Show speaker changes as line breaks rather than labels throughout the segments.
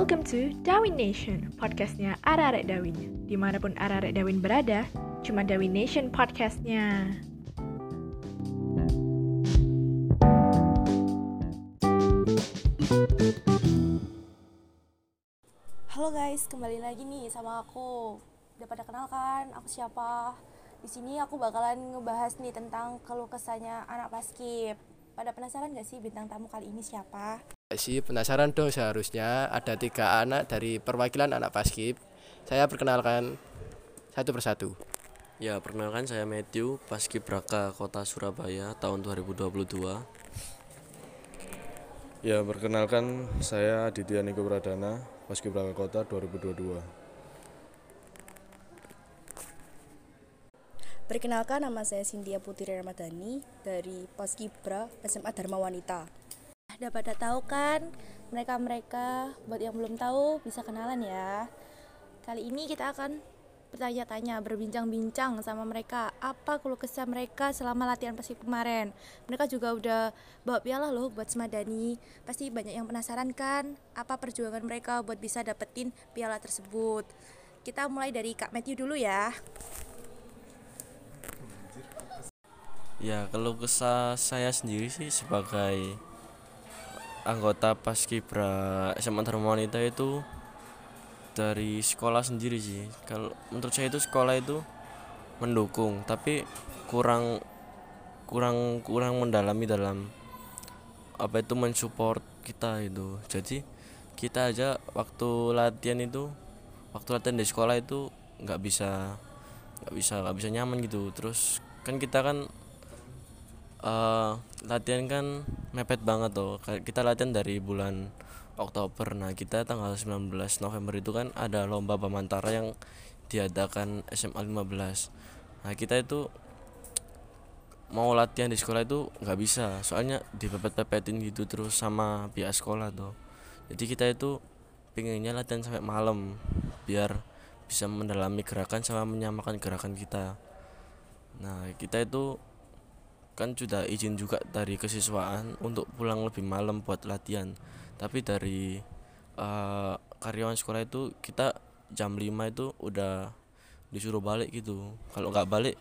Welcome to Dawin Nation, podcastnya Ararek Dawin. Di mana pun Ararek Dawin berada, cuma Dawin Nation podcastnya.
Halo guys, kembali lagi nih sama aku. Udah pada kenal kan? Aku siapa? Di sini aku bakalan ngebahas nih tentang keluh kesahnya anak paskib. Pada penasaran gak sih bintang tamu kali ini siapa?
Sih penasaran dong seharusnya ada tiga anak dari perwakilan anak paskib saya perkenalkan satu persatu
Ya, perkenalkan saya Matthew, Paskibraka Kota Surabaya tahun 2022.
Ya, perkenalkan saya Aditya Niko Pradana, Paskibraka Kota 2022.
Perkenalkan nama saya Cynthia Putri Ramadhani dari Paskibra SMA Dharma Wanita.
Udah pada tahu kan? Mereka-mereka, buat yang belum tahu bisa kenalan ya. Kali ini kita akan bertanya-tanya, berbincang-bincang sama mereka apa keluh kesah mereka selama latihan paskib kemarin. Mereka juga udah bawa piala loh buat Semadani. Pasti banyak yang penasaran kan apa perjuangan mereka buat bisa dapetin piala tersebut. Kita mulai dari Kak Matthew dulu ya.
Ya, kalau kesah saya sendiri sih sebagai anggota Paskibra SMA Dharma itu dari sekolah sendiri sih. Kalau menurut saya itu sekolah itu mendukung, tapi kurang kurang kurang mendalami dalam apa itu mensupport kita itu. Jadi kita aja waktu latihan itu waktu latihan di sekolah itu nggak bisa nggak bisa nggak bisa nyaman gitu terus kan kita kan eh, latihan kan mepet banget tuh. Kita latihan dari bulan Oktober. Nah kita tanggal 19 November itu kan ada lomba Bamantara yang diadakan SMA 15 nah kita itu mau latihan di sekolah itu nggak bisa. Soalnya dipepet-pepetin gitu terus sama pihak sekolah tuh. Jadi kita itu pinginnya latihan sampai malam biar bisa mendalami gerakan sama menyamakan gerakan kita. Nah kita itu kan sudah izin juga dari kesiswaan untuk pulang lebih malam buat latihan. Tapi dari eh, karyawan sekolah itu kita jam 5 itu udah disuruh balik gitu. Kalau nggak balik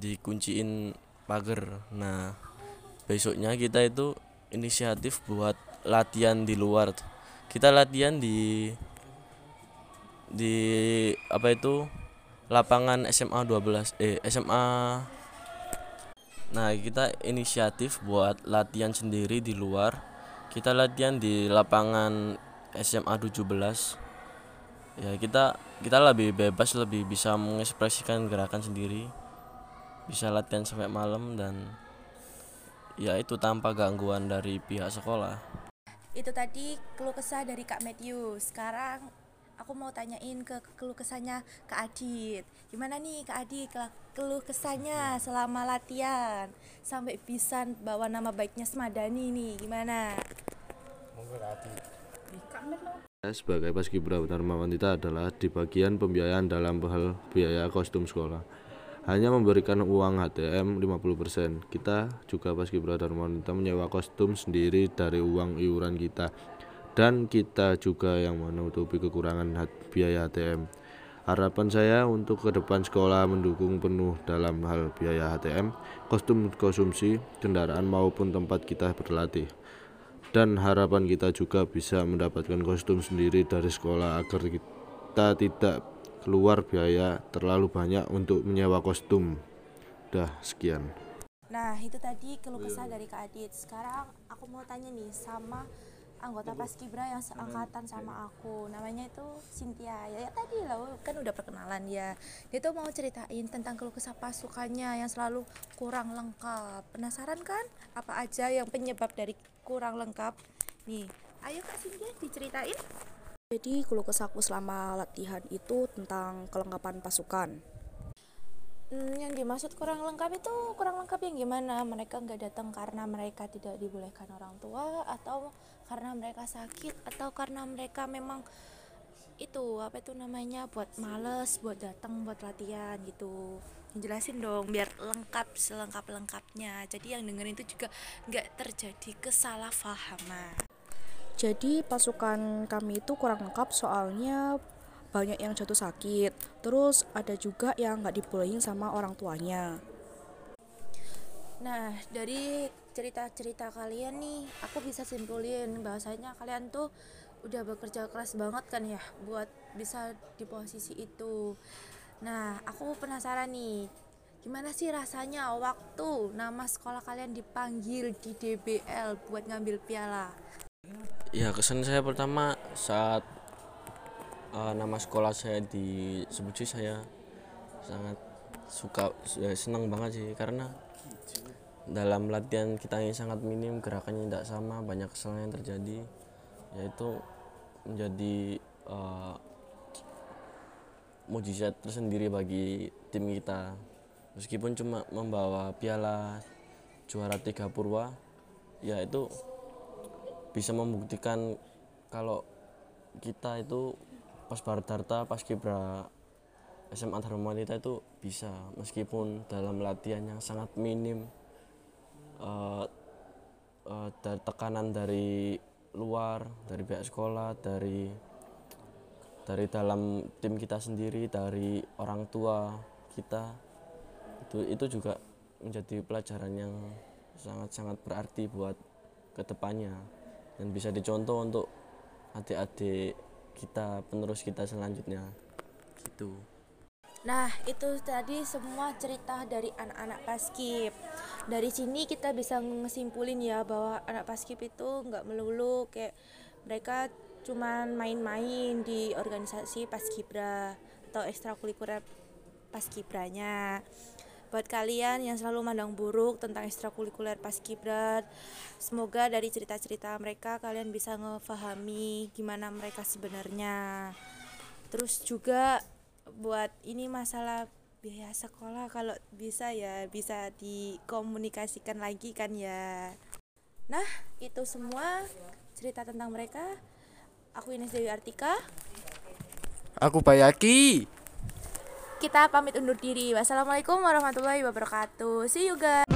dikunciin pagar. Nah besoknya kita itu inisiatif buat latihan di luar. Kita latihan di di apa itu? Lapangan SMA 12 eh SMA Nah, kita inisiatif buat latihan sendiri di luar. Kita latihan di lapangan SMA 17. Ya, kita kita lebih bebas, lebih bisa mengekspresikan gerakan sendiri. Bisa latihan sampai malam dan ya itu tanpa gangguan dari pihak sekolah.
Itu tadi keluh kesah dari Kak Matthew. Sekarang aku mau tanyain ke keluh kesahnya Kak Adit. Gimana nih Kak Adit keluh kesahnya selama latihan sampai bisa bawa nama baiknya Semadani nih. Gimana?
Saya sebagai Paskibra Dharma Wanita adalah di bagian pembiayaan dalam hal biaya kostum sekolah. Hanya memberikan uang HTM 50%. Kita juga Paskibra Dharma Wanita menyewa kostum sendiri dari uang iuran kita. Dan kita juga yang menutupi kekurangan biaya HTM. Harapan saya untuk ke depan sekolah mendukung penuh dalam hal biaya HTM, kostum konsumsi, kendaraan maupun tempat kita berlatih. Dan harapan kita juga bisa mendapatkan kostum sendiri dari sekolah agar kita tidak keluar biaya terlalu banyak untuk menyewa kostum. Dah sekian.
Nah, itu tadi keluh kesah dari Kak Adit. Sekarang aku mau tanya nih sama anggota Paskibra yang seangkatan sama aku. Namanya itu Cynthia. Ya, ya tadi lah kan udah perkenalan ya. Dia tuh mau ceritain tentang keluh kesah pasukannya yang selalu kurang lengkap. Penasaran kan? Apa aja yang penyebab dari kurang lengkap? Nih, ayo Kak Cynthia diceritain.
Jadi keluh kesahku selama latihan itu tentang kelengkapan pasukan.
Hmm, yang dimaksud kurang lengkap itu kurang lengkap yang gimana? Mereka nggak datang karena mereka tidak dibolehkan orang tua atau karena mereka sakit atau karena mereka memang itu apa itu namanya buat males buat datang buat latihan gitu. Jelasin dong biar lengkap selengkap lengkapnya jadi yang dengerin itu juga nggak terjadi kesalahpahaman.
Jadi pasukan kami itu kurang lengkap soalnya banyak yang jatuh sakit. Terus ada juga yang nggak dibolehin sama orang tuanya.
Nah, dari cerita-cerita kalian nih, aku bisa simpulin bahwasanya kalian tuh udah bekerja keras banget kan ya buat bisa di posisi itu. Nah, aku penasaran nih, gimana sih rasanya waktu nama sekolah kalian dipanggil di DBL buat ngambil piala?
Ya kesan saya pertama saat uh, nama sekolah saya disebut sih saya sangat suka ya, senang banget sih karena dalam latihan kita yang sangat minim gerakannya tidak sama banyak kesalahan yang terjadi yaitu menjadi uh, mujizat tersendiri bagi tim kita. Meskipun cuma membawa piala juara tiga purwa ya itu bisa membuktikan kalau kita itu pas Baradarta pas Kibra SMA Dharma Wanita itu bisa meskipun dalam latihan yang sangat minim uh, uh, dari tekanan dari luar dari pihak sekolah dari dari dalam tim kita sendiri dari orang tua kita itu itu juga menjadi pelajaran yang sangat-sangat berarti buat ke depannya. Dan bisa dicontoh untuk adik-adik kita penerus kita selanjutnya gitu
Nah, itu tadi semua cerita dari anak-anak paskib. Dari sini kita bisa ngesimpulin ya bahwa anak paskib itu nggak melulu kayak mereka cuman main-main di organisasi paskibra atau ekstrakurikuler paskibranya. Buat kalian yang selalu mandang buruk tentang ekstrakurikuler paskibra, semoga dari cerita-cerita mereka kalian bisa ngefahami gimana mereka sebenarnya. Terus juga buat ini masalah biaya sekolah kalau bisa ya bisa dikomunikasikan lagi kan ya. Nah, itu semua cerita tentang mereka. Aku Ines Dewi Artika.
Aku Bayaki.
Kita pamit undur diri. Wassalamualaikum warahmatullahi wabarakatuh. See you guys.